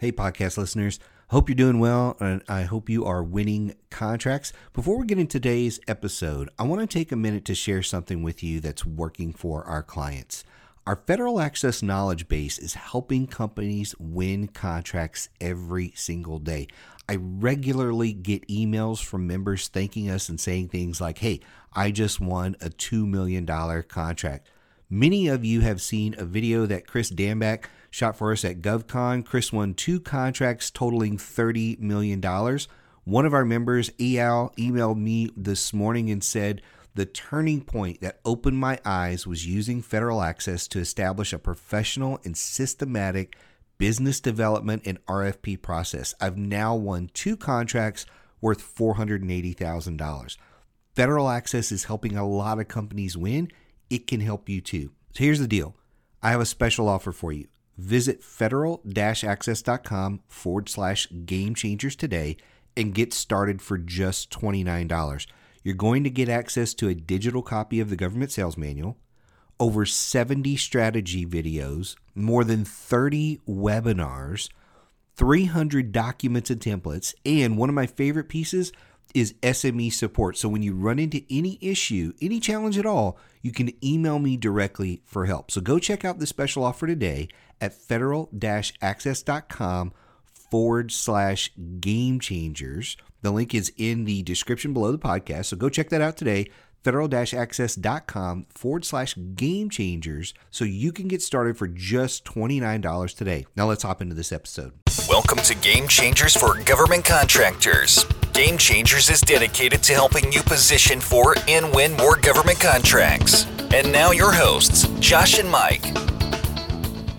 Hey, podcast listeners. Hope you're doing well, and I hope you are winning contracts. Before we get into today's episode, I want to take a minute to share something with you that's working for our clients. Our federal access knowledge base is helping companies win contracts every single day. I regularly get emails from members thanking us and saying things like, Hey, I just won a $2 million contract. Many of you have seen a video that Chris Damback shot for us at GovCon. Chris won two contracts totaling $30 million. One of our members, EAL, emailed me this morning and said, the turning point that opened my eyes was using federal access to establish a professional and systematic business development and RFP process. I've now won two contracts worth $480,000. Federal access is helping a lot of companies win. It can help you too. So here's the deal I have a special offer for you. Visit federal access.com forward slash game changers today and get started for just $29. You're going to get access to a digital copy of the government sales manual, over 70 strategy videos, more than 30 webinars, 300 documents and templates, and one of my favorite pieces is SME support. So when you run into any issue, any challenge at all, you can email me directly for help. So go check out the special offer today at federal access.com forward slash game changers. The link is in the description below the podcast. So go check that out today federal access.com forward slash game changers so you can get started for just $29 today. Now let's hop into this episode. Welcome to Game Changers for Government Contractors. Game Changers is dedicated to helping you position for and win more government contracts. And now your hosts, Josh and Mike.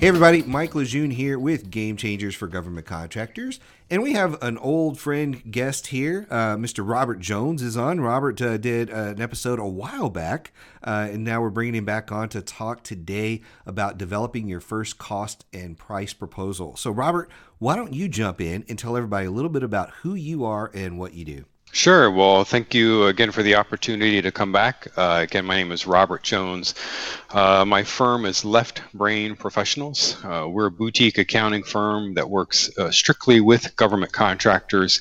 Hey everybody, Mike Lejeune here with Game Changers for Government Contractors, and we have an old friend guest here. Uh, Mr. Robert Jones is on. Robert uh, did uh, an episode a while back, uh, and now we're bringing him back on to talk today about developing your first cost and price proposal. So, Robert, why don't you jump in and tell everybody a little bit about who you are and what you do? Sure. Well, thank you again for the opportunity to come back. Uh, again, my name is Robert Jones. Uh, my firm is Left Brain Professionals. Uh, we're a boutique accounting firm that works uh, strictly with government contractors,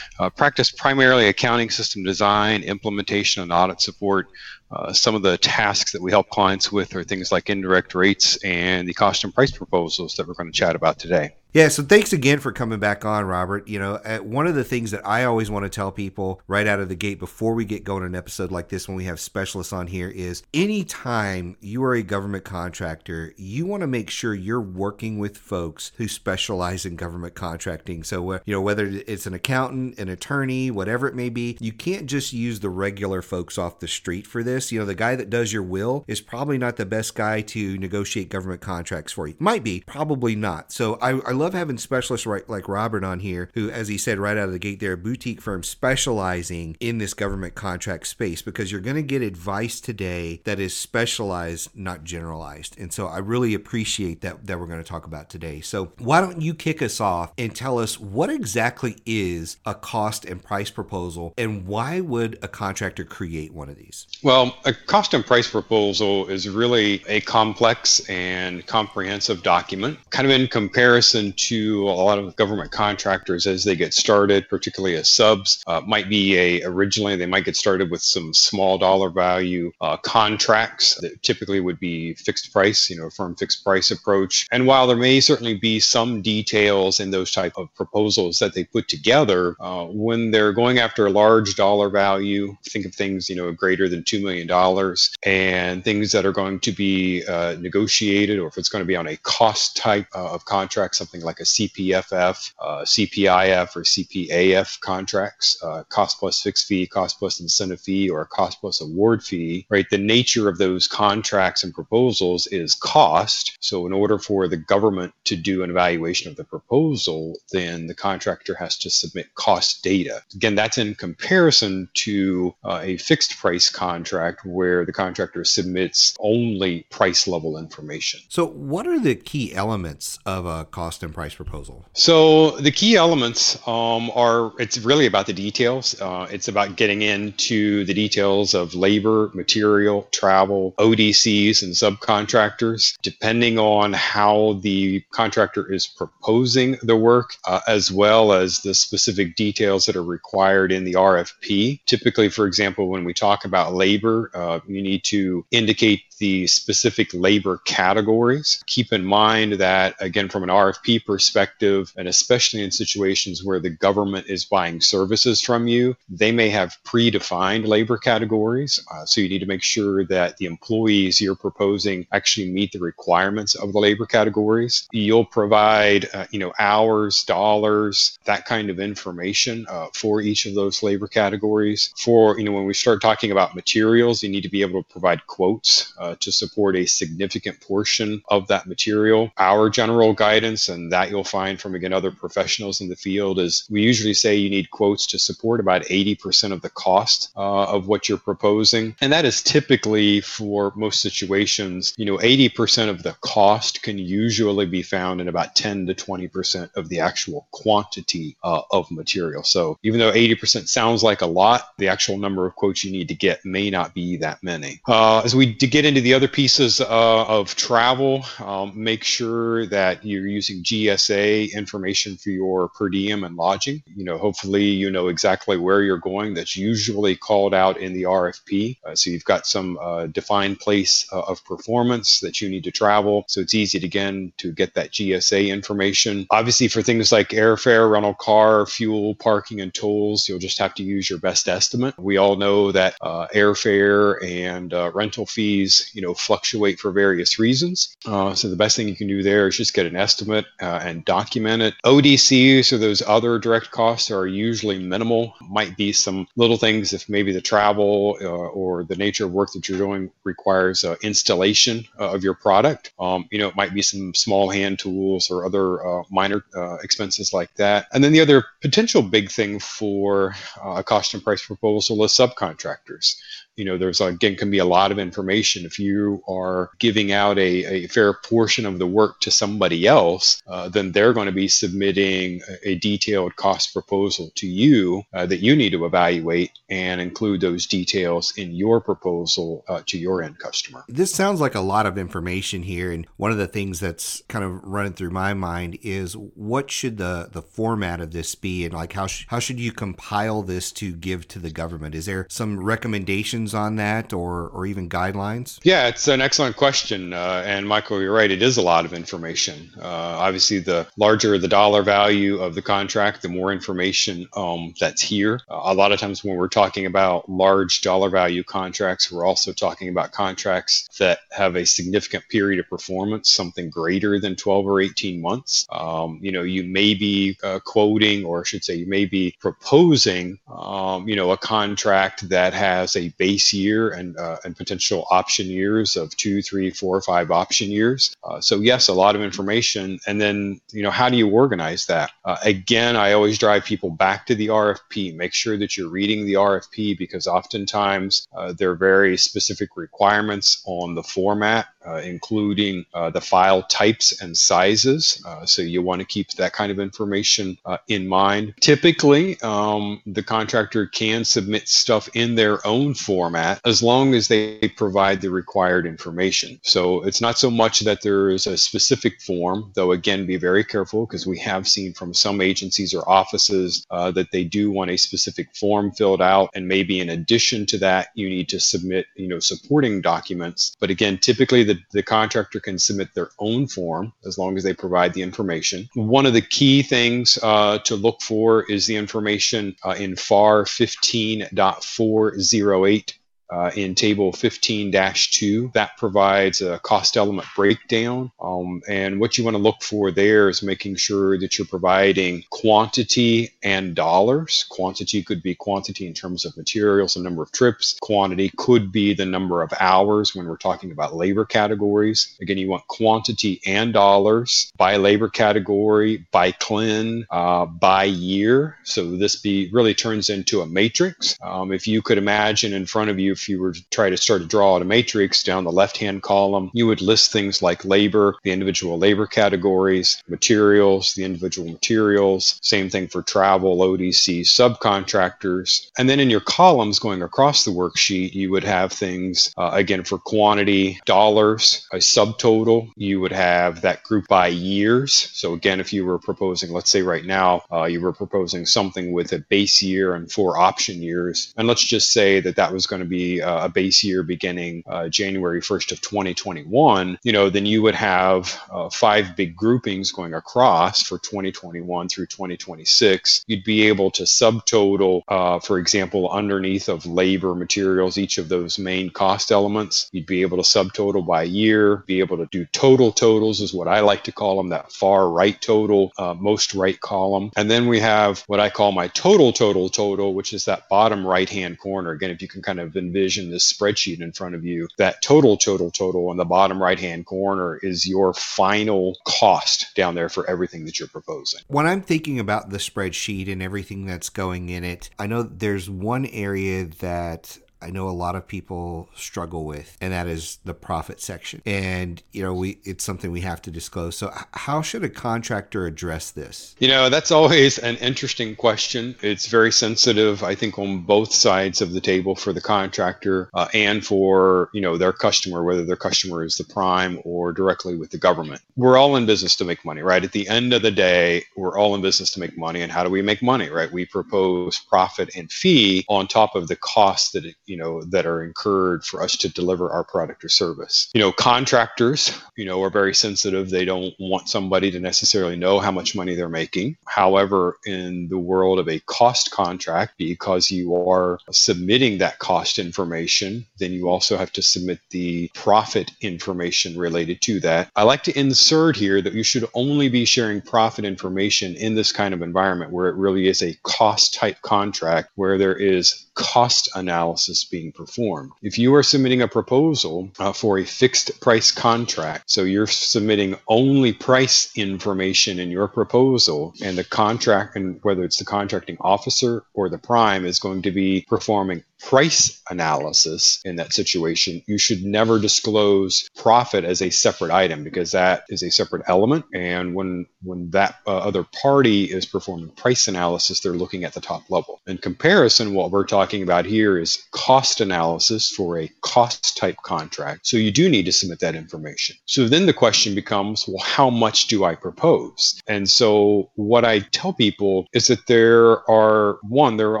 uh, practice primarily accounting system design, implementation, and audit support. Uh, some of the tasks that we help clients with are things like indirect rates and the cost and price proposals that we're going to chat about today. Yeah, so thanks again for coming back on, Robert. You know, uh, one of the things that I always want to tell people right out of the gate before we get going on an episode like this when we have specialists on here is anytime you are a government contractor, you want to make sure you're working with folks who specialize in government contracting. So, you know, whether it's an accountant, an attorney, whatever it may be, you can't just use the regular folks off the street for this. You know, the guy that does your will is probably not the best guy to negotiate government contracts for you. Might be, probably not. So I, I love having specialists right, like Robert on here, who, as he said right out of the gate, they're a boutique firm specializing in this government contract space because you're going to get advice today that is specialized, not generalized. And so I really appreciate that that we're going to talk about today. So why don't you kick us off and tell us what exactly is a cost and price proposal and why would a contractor create one of these? Well, a cost and price proposal is really a complex and comprehensive document, kind of in comparison to a lot of government contractors as they get started, particularly as subs. Uh, might be a originally they might get started with some small dollar value uh, contracts that typically would be fixed price, you know, a firm fixed price approach. And while there may certainly be some details in those type of proposals that they put together, uh, when they're going after a large dollar value, think of things you know greater than two million dollars and things that are going to be uh, negotiated, or if it's going to be on a cost type uh, of contract, something something like a CPFF, uh, CPIF, or CPAF contracts, uh, cost plus fixed fee, cost plus incentive fee, or cost plus award fee, right? The nature of those contracts and proposals is cost. So, in order for the government to do an evaluation of the proposal, then the contractor has to submit cost data. Again, that's in comparison to uh, a fixed price contract where the contractor submits only price level information. So, what are the key elements of a cost cost and price proposal? So the key elements um, are it's really about the details. Uh, it's about getting into the details of labor, material, travel, ODCs, and subcontractors. Depending on how the contractor is proposing the work, uh, as well as the specific details that are required in the RFP. Typically, for example, when we talk about labor, uh, you need to indicate the specific labor categories. Keep in mind that, again, from an RFP perspective, and especially in situations where the government is buying services from you, they may have predefined labor categories. Uh, so you need to make sure that the employees you're proposing actually meet the requirements of the labor categories. You'll provide, uh, you know, hours, dollars, that kind of information uh, for each of those labor categories. For, you know, when we start talking about materials, you need to be able to provide quotes uh, to support a significant portion of that material. Our general guidance, and that you'll find from again other professionals in the field, is we usually say you need quotes to support about 80% of the cost uh, of what you're proposing. And that is typically for most situations, you know, 80% of the cost can usually be found in about 10 to 20% of the actual quantity uh, of material. So even though 80% sounds like a lot, the actual number of quotes you need to get may not be that many. Uh, as we get into the other pieces uh, of travel, um, make sure that you're using GSA information for your per diem and lodging. You know, hopefully you know exactly where you're going. That's usually called out in the RFP. Uh, so you've got some uh, defined place uh, of performance that you need to travel. So it's easy to, again to get that GSA information. Obviously, for things like airfare, rental car, fuel, parking, and tolls, you'll just have to use your best estimate. We all know that uh, airfare and uh, rental fees, you know, fluctuate for various reasons. Uh, so the best thing you can do there is just get an estimate and document it. ODCs or those other direct costs are usually minimal. Might be some little things if maybe the travel uh, or the nature of work that you're doing requires uh, installation uh, of your product. Um, you know, it might be some small hand tools or other uh, minor uh, expenses like that. And then the other potential big thing for a cost and price proposal is subcontractors you know, there's again can be a lot of information. If you are giving out a, a fair portion of the work to somebody else, uh, then they're going to be submitting a, a detailed cost proposal to you uh, that you need to evaluate and include those details in your proposal uh, to your end customer. This sounds like a lot of information here, and one of the things that's kind of running through my mind is what should the the format of this be, and like how sh- how should you compile this to give to the government? Is there some recommendations? On that or, or even guidelines? Yeah, it's an excellent question. Uh, and Michael, you're right. It is a lot of information. Uh, obviously, the larger the dollar value of the contract, the more information um, that's here. Uh, a lot of times when we're talking about large dollar value contracts, we're also talking about contracts that have a significant period of performance, something greater than 12 or 18 months. Um, you know, you may be uh, quoting, or I should say, you may be proposing, um, you know, a contract that has a base base year and uh, and potential option years of two, three, four, five option years. Uh, so yes, a lot of information. And then you know how do you organize that? Uh, again, I always drive people back to the RFP. Make sure that you're reading the RFP because oftentimes there are very specific requirements on the format uh, including uh, the file types and sizes. Uh, so you want to keep that kind of information in mind. Typically, um, the contractor can submit stuff in their own format as long as they provide the required information. So it's not so much that there is a specific form, though again, be very careful because we have seen from some agencies or offices uh, that they do want a specific form filled out. And maybe in addition to that, you need to submit, you know, supporting documents. But again, typically the the, contractor can submit their own form as long as they provide the information. One of the key things uh, to look for is the information uh, in FAR 15.408 uh, in table 15-2 that provides a cost element breakdown. Um, and what you want to look for there is making sure that you're providing quantity and dollars. Quantity could be quantity in terms of materials and number of trips. Quantity could be the number of hours when we're talking about labor categories. Again you want quantity and dollars by labor category by CLIN uh, by year. So this be really turns into a matrix. Um, if you could imagine in front of you if you were to try to start to draw out a matrix down the left hand column, you would list things like labor, the individual labor categories, materials, the individual materials, same thing for travel, ODC, subcontractors. And then in your columns going across the worksheet, you would have things uh, again for quantity, dollars, a subtotal. You would have that group by years. So again, if you were proposing, let's say right now, uh, you were proposing something with a base year and four option years, and let's just say that that was going to be uh, a base year beginning uh, January 1st of 2021, you know, then you would have uh, five big groupings going across for 2021 through 2026. You'd be able to subtotal, uh, for example, underneath of labor materials, each of those main cost elements. You'd be able to subtotal by year, be able to do total totals, is what I like to call them, that far right total, uh, most right column. And then we have what I call my total, total, total, which is that bottom right hand corner. Again, if you can kind of envision this spreadsheet in front of you, that total, total, total on the bottom right hand corner is your final cost down there for everything that you're proposing. When I'm thinking about the spreadsheet and everything that's going in it, I know there's one area that I know a lot of people struggle with, and that is the profit section. And you know, we it's something we have to disclose. So, how should a contractor address this? You know, that's always an interesting question. It's very sensitive, I think, on both sides of the table for the contractor uh, and for you know their customer, whether their customer is the prime or directly with the government. We're all in business to make money, right? At the end of the day, we're all in business to make money. And how do we make money, right? We propose profit and fee on top of the cost that it you know that are incurred for us to deliver our product or service. You know contractors you know are very sensitive. They don't want somebody to necessarily know how much money they're making. However in the world of a cost contract because you are submitting that cost information then you also have to submit the profit information related to that. I like to insert here that you should only be sharing profit information in this kind of environment where it really is a cost type contract where there is cost analysis being performed. If you are submitting a proposal uh, for a fixed price contract, so you're submitting only price information in your proposal, and the contract, and whether it's the contracting officer or the prime, is going to be performing price analysis in that situation, you should never disclose profit as a separate item because that is a separate element. And when when that uh, other party is performing price analysis, they're looking at the top level. In comparison, what we're talking about here is cost analysis for a cost type contract. So you do need to submit that information. So then the question becomes, well, how much do I propose? And so what I tell people is that there are one, there are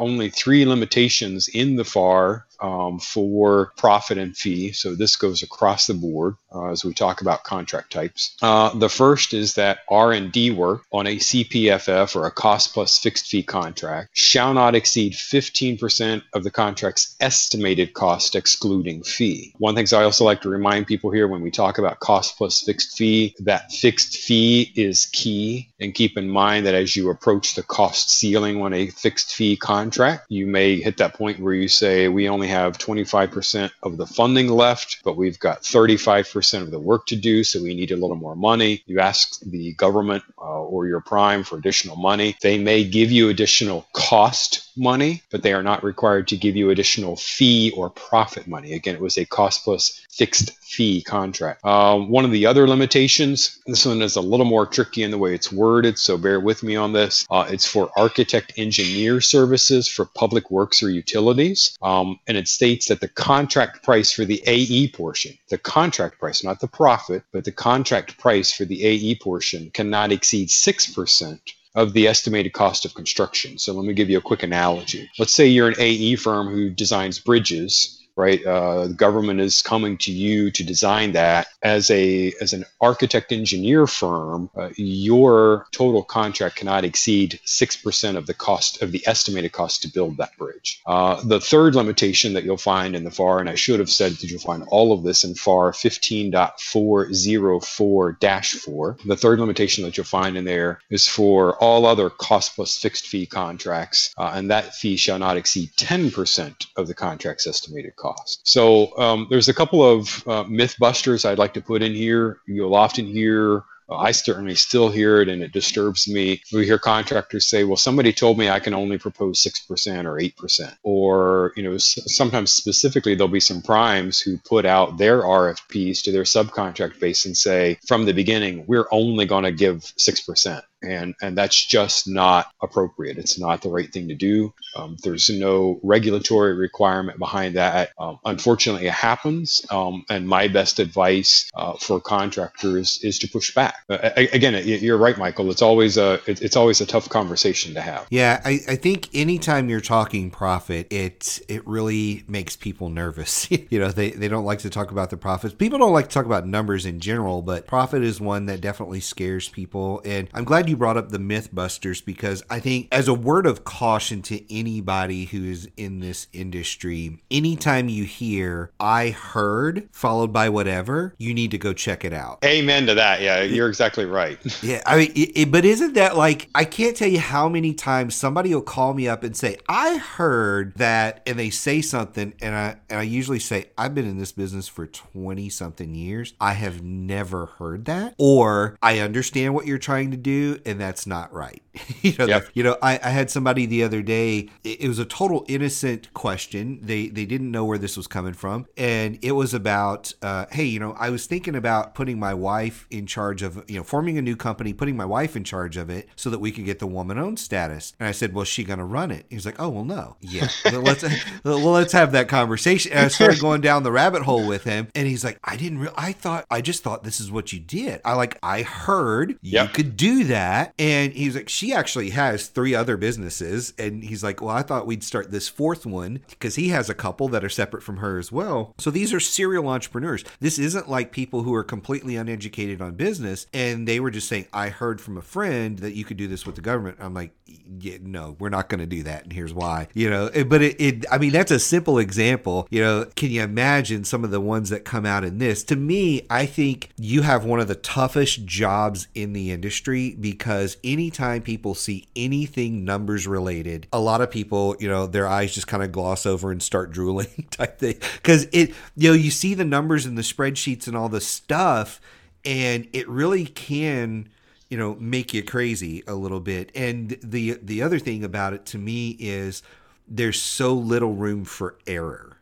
only three limitations in the FAR um, for profit and fee. So this goes across the board uh, as we talk about contract types. Uh, the first is that R&D work on a CPFF or a cost plus fixed fee contract shall not exceed 15% of the contract's estimated cost excluding fee. One thing I also like to remind people here when we talk about cost plus fixed fee, that fixed fee is key. And keep in mind that as you approach the cost ceiling on a fixed fee contract, you may hit that point where you say, we only have 25% of the funding left, but we've got 35% of the work to do, so we need a little more money. You ask the government uh, or your prime for additional money. They may give you additional cost money, but they are not required to give you additional fee or profit money. Again, it was a cost plus fixed fee contract. Um, one of the other limitations, this one is a little more tricky in the way it's worded, so bear with me on this. Uh, it's for architect engineer services for public works or utilities. Um, and it states that the contract price for the AE portion, the contract price, not the profit, but the contract price for the AE portion cannot exceed 6% of the estimated cost of construction. So let me give you a quick analogy. Let's say you're an AE firm who designs bridges right? Uh, the government is coming to you to design that as a as an architect engineer firm. Uh, your total contract cannot exceed six percent of the cost of the estimated cost to build that bridge. Uh, the third limitation that you'll find in the FAR, and I should have said that you'll find all of this in FAR 15.404-4. The third limitation that you'll find in there is for all other cost plus fixed fee contracts, uh, and that fee shall not exceed 10% of the contract's estimated cost cost. So um, there's a couple of uh, myth busters I'd like to put in here. You'll often hear I certainly still hear it and it disturbs me. We hear contractors say, well, somebody told me I can only propose 6% or 8%. Or, you know, sometimes specifically, there'll be some primes who put out their RFPs to their subcontract base and say, from the beginning, we're only going to give 6% and and that's just not appropriate. It's not the right thing to do. Um, there's no regulatory requirement behind that. Um, unfortunately, it happens. Um, and my best advice uh, for contractors is to push back. Uh, again, you're right, Michael. It's always a it's always a tough conversation to have. Yeah, I, I think anytime you're talking profit, it it really makes people nervous. you know, they they don't like to talk about the profits. People don't like to talk about numbers in general, but profit is one that definitely scares people. And I'm glad you brought up the Mythbusters because I think, as a word of caution to anybody who is in this industry, anytime you hear "I heard" followed by whatever, you need to go check it out. Amen to that. Yeah, you're exactly right. yeah, I mean, it, it, but isn't that like I can't tell you how many times somebody will call me up and say, "I heard that," and they say something, and I and I usually say, "I've been in this business for twenty something years. I have never heard that," or "I understand what you're trying to do." And that's not right. you know, yep. you know, I, I had somebody the other day. It, it was a total innocent question. They they didn't know where this was coming from, and it was about, uh, hey, you know, I was thinking about putting my wife in charge of, you know, forming a new company, putting my wife in charge of it, so that we could get the woman-owned status. And I said, well, is she going to run it? He's like, oh, well, no, yeah, well, let's well, let's have that conversation. And I started going down the rabbit hole with him, and he's like, I didn't, re- I thought, I just thought this is what you did. I like, I heard yep. you could do that that. And he's like, she actually has three other businesses. And he's like, well, I thought we'd start this fourth one because he has a couple that are separate from her as well. So these are serial entrepreneurs. This isn't like people who are completely uneducated on business and they were just saying, I heard from a friend that you could do this with the government. I'm like, yeah, no, we're not going to do that. And here's why, you know, eh, but it, it, I mean, that's a simple example. You know, can you imagine some of the ones that come out in this? To me, I think you have one of the toughest jobs in the industry because anytime people see anything numbers related, a lot of people, you know, their eyes just kind of gloss over and start drooling type thing. Because it, you know, you see the numbers and the spreadsheets and all the stuff, and it really can you know make you crazy a little bit and the the other thing about it to me is there's so little room for error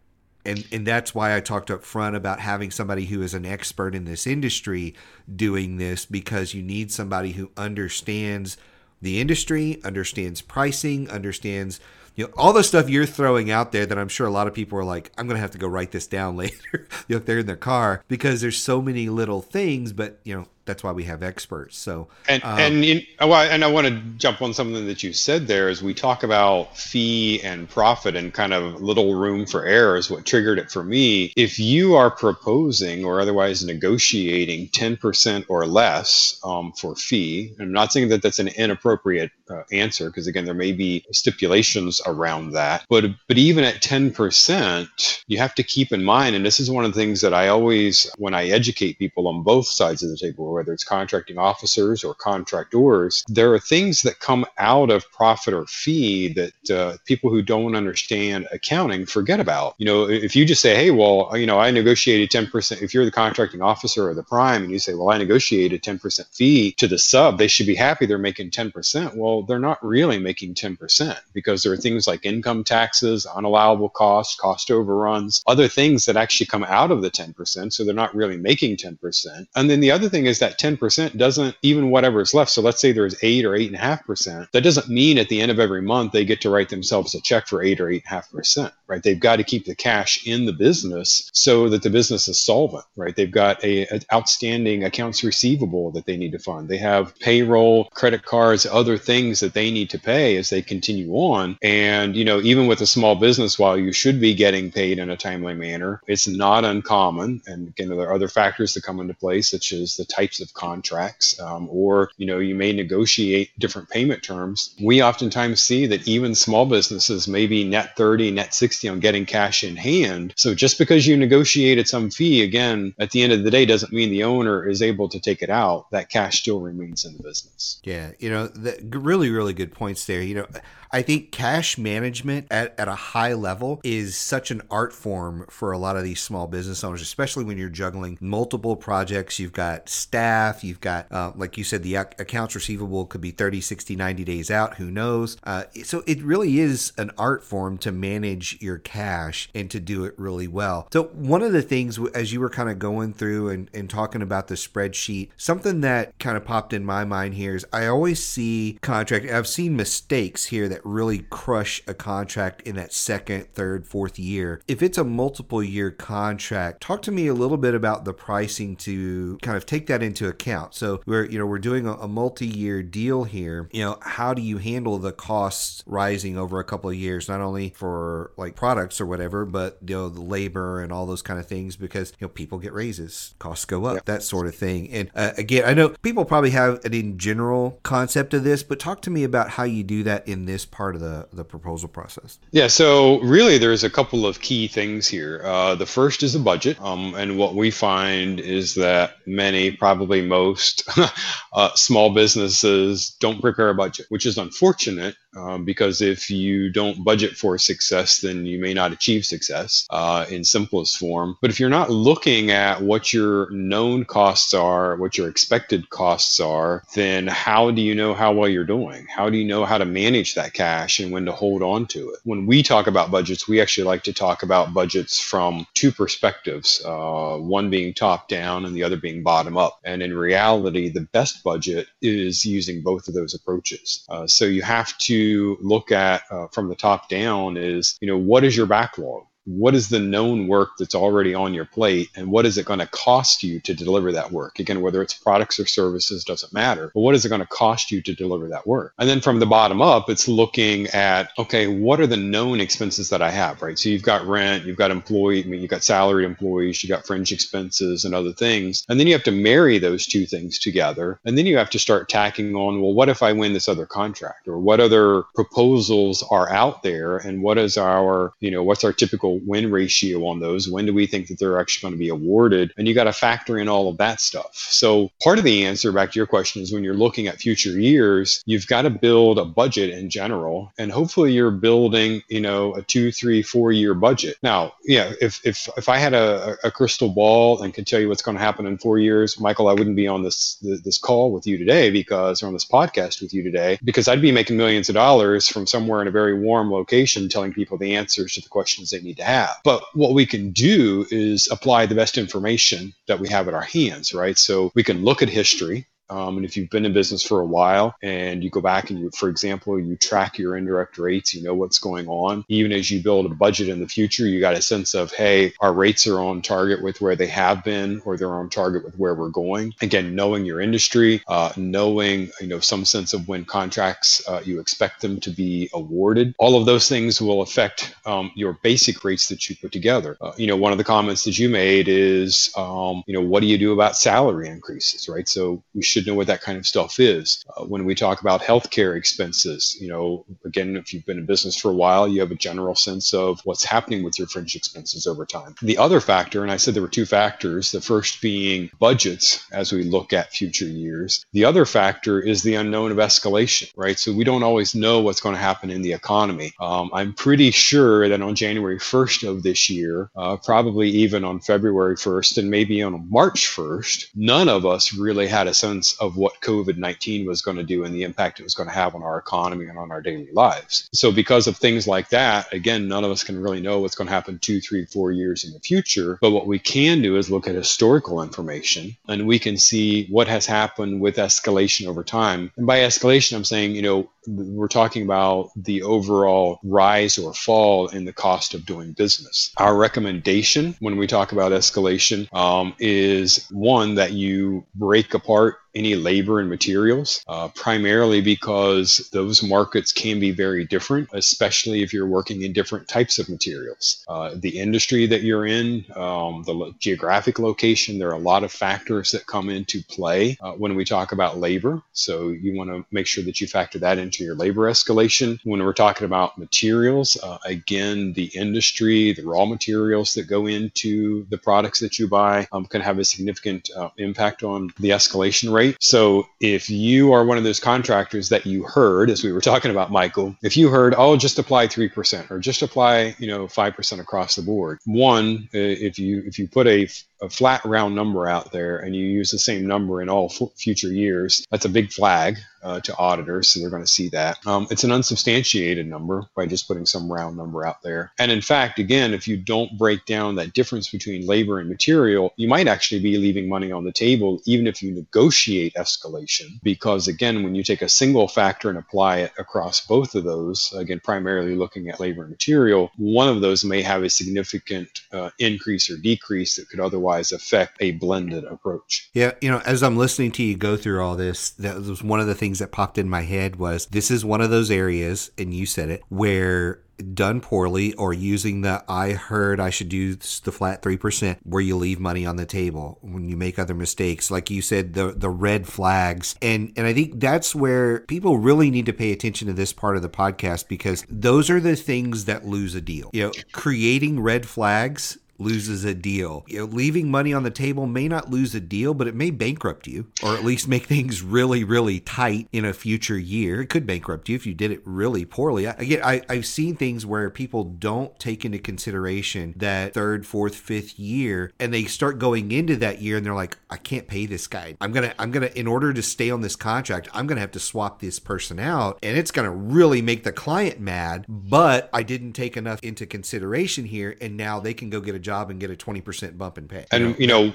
and and that's why I talked up front about having somebody who is an expert in this industry doing this because you need somebody who understands the industry, understands pricing, understands you know all the stuff you're throwing out there that I'm sure a lot of people are like, I'm gonna have to go write this down later. you know, if they're in their car because there's so many little things, but you know that's why we have experts. So and um, and you, oh, and I want to jump on something that you said there as we talk about fee and profit and kind of little room for error is what triggered it for me. If you are proposing or otherwise negotiating 10% or less um, for fee, I'm not saying that that's an inappropriate uh, answer because again there may be stipulations around that, but but even at 10%, you have to keep in mind, and this is one of the things that I always when I educate people on both sides of the table whether it's contracting officers or contractors, there are things that come out of profit or fee that uh, people who don't understand accounting forget about. You know, if you just say, hey, well, you know, I negotiated 10%, if you're the contracting officer or the prime and you say, well, I negotiated 10% fee to the sub, they should be happy they're making 10%. Well, they're not really making 10% because there are things like income taxes, unallowable costs, cost overruns, other things that actually come out of the 10%. So they're not really making 10%. And then the other thing is that that 10% doesn't even whatever is left. So let's say there's eight or eight and a half percent. That doesn't mean at the end of every month they get to write themselves a check for eight or eight and a half percent, right? They've got to keep the cash in the business so that the business is solvent, right? They've got a, an outstanding accounts receivable that they need to fund. They have payroll, credit cards, other things that they need to pay as they continue on. And, you know, even with a small business, while you should be getting paid in a timely manner, it's not uncommon. And again, there are other factors that come into play, such as the types of contracts, um, or you know you may negotiate different payment terms. We oftentimes see that even small businesses may be net 30, net you know, getting cash in hand. So just because you negotiated some fee, again, at the end of the day, doesn't mean the owner is able to take it out. That cash still remains in the business. Yeah, you know, the, really, really good points there. You know, I think cash management at, at a high level is such an art form for a lot of these small business owners, especially when you're juggling multiple projects. You've got staff, you've got, uh, like you said, the accounts receivable could be 30, 60, 90 days out. Who knows? Uh, so it really is an art form to manage your cash and to do it really well. So, one of the things as you were kind of going through and, and talking about the spreadsheet, something that kind of popped in my mind here is I always see contract, I've seen mistakes here that really crush a contract in that second, third, fourth year. If it's a multiple year contract, talk to me a little bit about the pricing to kind of take that into account. So we're, you know, we're doing a, a multi-year deal here. You know, how do you handle the costs rising over a couple of years, not only for like products or whatever, but you know, the labor and all those kind of things because you know people get raises, costs go up, yep. that sort of thing. And uh, again, I know people probably have an in general concept of this, but talk to me about how you do that in this part of the, the proposal process? Yeah, so really there's a couple of key things here. Uh, the first is a budget. Um, and what we find is that many, probably most, uh, small businesses don't prepare a budget, which is unfortunate um, because if you don't budget for success, then you may not achieve success uh, in simplest form. But if you're not looking at what your known costs are, what your expected costs are, then how do you know how well you're doing? How do you know how to manage that cash and when to hold on to it? When we talk about budgets, we actually like to talk about budgets from two perspectives uh, one being top down and the other being bottom up. And in reality, the best budget is using both of those approaches. Uh, so you have to look at uh, from the top down is, you know, what is your backlog? What is the known work that's already on your plate and what is it going to cost you to deliver that work? Again whether it's products or services doesn't matter but what is it going to cost you to deliver that work? And then from the bottom up it's looking at okay what are the known expenses that i have right? So you've got rent you've got employee I mean, you've got salaried employees you've got fringe expenses and other things and then you have to marry those two things together and then you have to start tacking on well what if i win this other contract? Or what other proposals are out there and what is our you know what's our typical win ratio on those? When do we think that they're actually going to be awarded? And you got to factor in all of that stuff. So part of the answer back to your question is when you're looking at future years, you've got to build a budget in general, and hopefully you're building, you know, a two, three, four year budget. Now, yeah, if if if I had a, a crystal ball and could tell you what's going to happen in four years, Michael, I wouldn't be on this this call with you today because or on this podcast with you today because I'd be making millions of dollars from somewhere in a very warm location telling people the answers to the questions they need to have. But what we can do is apply the best information that we have at our hands, right? So we can look at history um, and if you've been in business for a while and you go back and you, for example, you track your indirect rates, you know what's going on. Even as you build a budget in the future, you got a sense of, hey, our rates are on target with where they have been, or they're on target with where we're going. Again, knowing your industry, uh, knowing you know some sense of when contracts uh, you expect them to be awarded. All of those things will affect um, your basic rates that you put together. Uh, you know, one of the comments that you made is, um, you know, what do you do about salary increases, right? So we should should know what that kind of stuff is. Uh, when we talk about healthcare expenses, you know, again, if you've been in business for a while, you have a general sense of what's happening with your fringe expenses over time. The other factor, and I said there were two factors, the first being budgets as we look at future years. The other factor is the unknown of escalation, right? So we don't always know what's going to happen in the economy. Um, I'm pretty sure that on January 1st of this year, uh, probably even on February 1st, and maybe on March 1st, none of us really had a sense sense of what COVID 19 was going to do and the impact it was going to have on our economy and on our daily lives. So, because of things like that, again, none of us can really know what's going to happen two, three, four years in the future. But what we can do is look at historical information and we can see what has happened with escalation over time. And by escalation, I'm saying, you know, we're talking about the overall rise or fall in the cost of doing business. Our recommendation when we talk about escalation um, is one that you break apart any labor and materials, uh, primarily because those markets can be very different, especially if you're working in different types of materials. Uh, the industry that you're in, um, the geographic location, there are a lot of factors that come into play uh, when we talk about labor. So you want to make sure that you factor that into your labor escalation. When we're talking about materials, uh, again, the industry, the raw materials that go into the products that you buy um, can have a significant uh, impact on the escalation rate. So if you are one of those contractors that you heard, as we were talking about, Michael, if you heard, oh, just apply 3% or just apply, you know, 5% across the board. One, uh, if you if you put a a flat round number out there and you use the same number in all f- future years, that's a big flag uh, to auditors. So they're going to see that. Um, it's an unsubstantiated number by just putting some round number out there. And in fact, again, if you don't break down that difference between labor and material, you might actually be leaving money on the table, even if you negotiate escalation. Because again, when you take a single factor and apply it across both of those, again, primarily looking at labor and material, one of those may have a significant uh, increase or decrease that could otherwise otherwise affect a blended approach. Yeah, you know, as I'm listening to you go through all this, that was one of the things that popped in my head was this is one of those areas, and you said it, where done poorly or using the I heard I should do the flat 3% where you leave money on the table when you make other mistakes. Like you said the the red flags. And and I think that's where people really need to pay attention to this part of the podcast because those are the things that lose a deal. You know creating red flags loses a deal. You know, leaving money on the table may not lose a deal, but it may bankrupt you or at least make things really, really tight in a future year. It could bankrupt you if you did it really poorly. Again, I, I've seen things where people don't take into consideration that third, fourth, fifth year and they start going into that year and they're like, I can't pay this guy. I'm going to, I'm going to, in order to stay on this contract, I'm going to have to swap this person out and it's going to really make the client mad, but I didn't take enough into consideration here and now they can go get a job and get a 20% bump in pay. And, you know,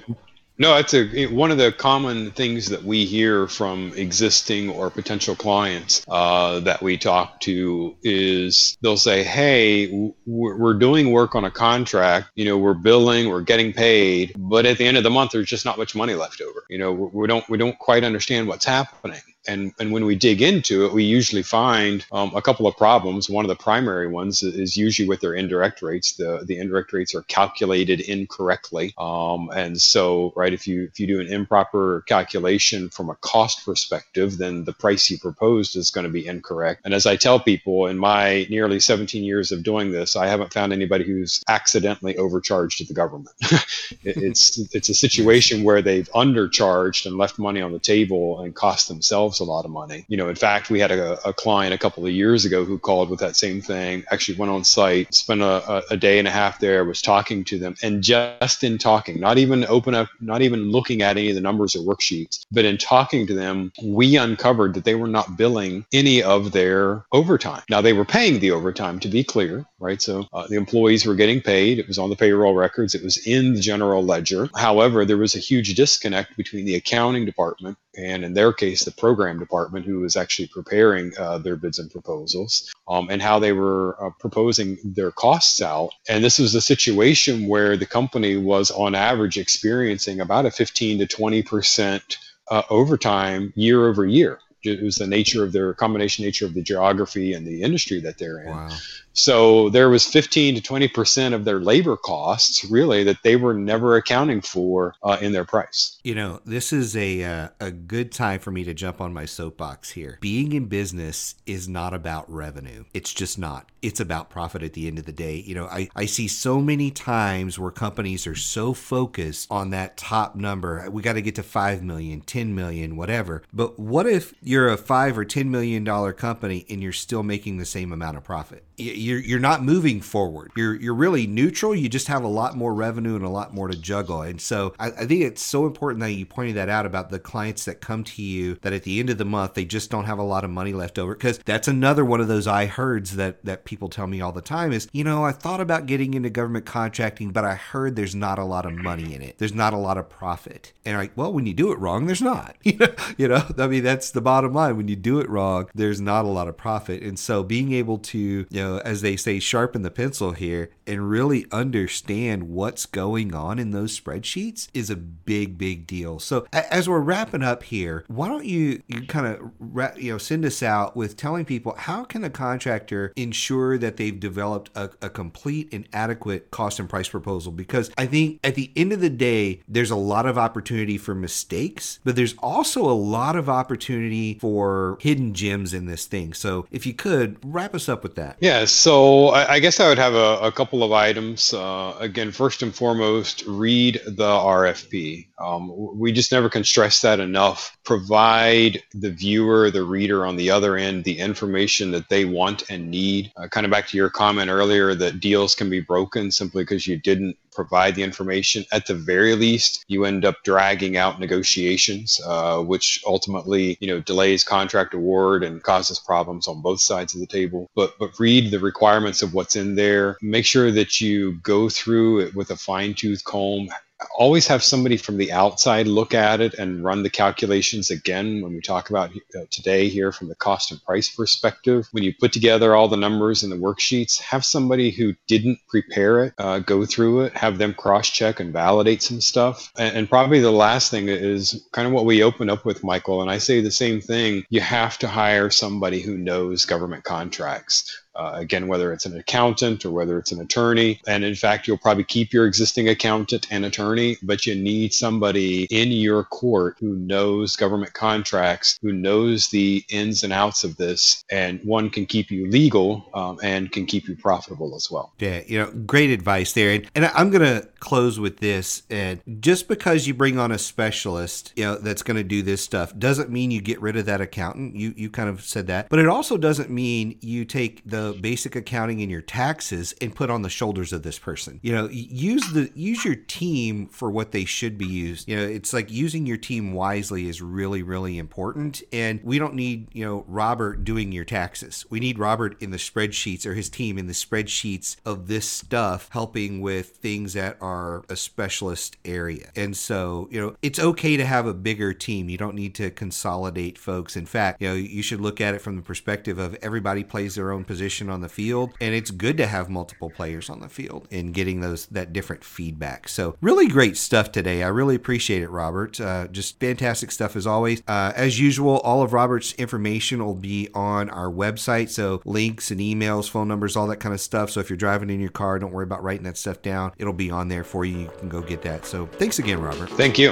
no, it's a one of the common things that we hear from existing or potential clients uh, that we talk to is they'll say, "Hey, we're doing work on a contract. You know, we're billing, we're getting paid, but at the end of the month, there's just not much money left over. You know, we don't we don't quite understand what's happening." And, and when we dig into it, we usually find um, a couple of problems. One of the primary ones is usually with their indirect rates. The, the indirect rates are calculated incorrectly. Um, and so, right, if you if you do an improper calculation from a cost perspective, then the price you proposed is going to be incorrect. And as I tell people in my nearly 17 years of doing this, I haven't found anybody who's accidentally overcharged the government. it's it's a situation where they've undercharged and left money on the table and cost themselves themselves a lot of money. You know, in fact, we had a, a client a couple of years ago who called with that same thing, actually went on site, spent a, a day and a half there, was talking to them. And just in talking, not even open up, not even looking at any of the numbers or worksheets, but in talking to them, we uncovered that they were not billing any of their overtime. Now, they were paying the overtime, to be clear, right? So uh, the employees were getting paid. It was on the payroll records. It was in the general ledger. However, there was a huge disconnect between the accounting department and in their case, the program department who was actually preparing uh, their bids and proposals, um, and how they were uh, proposing their costs out. And this was a situation where the company was, on average, experiencing about a 15 to 20 percent uh, overtime year over year. It was the nature of their combination nature of the geography and the industry that they're in. Wow. So there was 15 to 20 percent of their labor costs, really, that they were never accounting for uh, in their price. You know, this is a uh, a good time for me to jump on my soapbox here. Being in business is not about revenue. It's just not. It's about profit at the end of the day. You know, I, I see so many times where companies are so focused on that top number. We got to get to 5 million, 10 million, whatever. But what if you're a 5 or 10 million dollar company and you're still making the same amount of profit? You're you're not moving forward. You're you're really neutral. You just have a lot more revenue and a lot more to juggle. And so I, I, think it's so important that you pointed that out about the clients that come to you that at the end of the month they just don't have a lot of money left over because that's another one of those I heards that that people tell me all the time is you know I thought about getting into government contracting but I heard there's not a lot of money in it. There's not a lot of profit. And like well when you do it wrong there's not. you know I mean that's the bottom line. When you do it wrong, there's not a lot of profit. And so being able to, you know, as they say, sharpen the pencil here and really understand what's going on in those spreadsheets is a big, big deal. So as we're wrapping up here, why don't you, you kind of, you know, send us out with telling people how can a contractor ensure that they've developed a, a complete and adequate cost and price proposal? Because I think at the end of the day, there's a lot of opportunity for mistakes, but there's also a lot of opportunity for hidden gems in this thing. So if you could wrap us up with that. Yeah. So I, I guess I would have a, a couple of items. Uh, again, first and foremost, read the RFP. Um, we just never can stress that enough. Provide the viewer, the reader on the other end, the information that they want and need. Uh, kind of back to your comment earlier that deals can be broken simply because you didn't provide the information. At the very least, you end up dragging out negotiations, uh, which ultimately, you know, delays contract award and causes problems on both sides of the table. But but read the requirements of what's in there. Make sure that you go through it with a fine tooth comb always have somebody from the outside look at it and run the calculations again when we talk about uh, today here from the cost and price perspective. When you put together all the numbers in the worksheets, have somebody who didn't prepare it uh, go through it, have them cross check and validate some stuff. And, and probably the last thing is kind of what we open up with, Michael. And I say the same thing you have to hire somebody who knows government contracts. Uh, again, whether it's an accountant or whether it's an attorney. And in fact, you'll probably keep your existing accountant and attorney, but you need somebody in your court who knows government contracts, who knows the ins and outs of this, and one can keep you legal um, and can keep you profitable as well. Yeah, you know, great advice there. And, and I'm going to close with this. And just because you bring on a specialist, you know, that's going to do this stuff doesn't mean you get rid of that accountant. You you kind of said that, but it also doesn't mean you take the basic accounting and your taxes and put on the shoulders of this person. You know, use the use your team for what they should be used. You know, it's like using your team wisely is really really important and we don't need, you know, Robert doing your taxes. We need Robert in the spreadsheets or his team in the spreadsheets of this stuff helping with things that are a specialist area. And so, you know, it's okay to have a bigger team. You don't need to consolidate folks. In fact, you know, you should look at it from the perspective of everybody plays their own position position on the field, and it's good to have multiple players on the field and getting those that different feedback. So really great stuff today. I really appreciate it, Robert. Uh, just fantastic stuff as always. Uh, as usual, all of Robert's information will be on our website. So links and emails, phone numbers, all that kind of stuff. So if you're driving in your car, don't worry about writing that stuff down. It'll be on there for you. You can go get that. So thanks again, Robert. Thank you.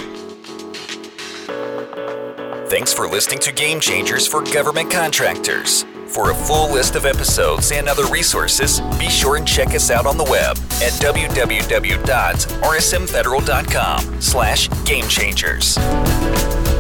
Thanks for listening to Game Changers for Government Contractors. For a full list of episodes and other resources, be sure and check us out on the web at www.rsmfederal.com slash gamechangers.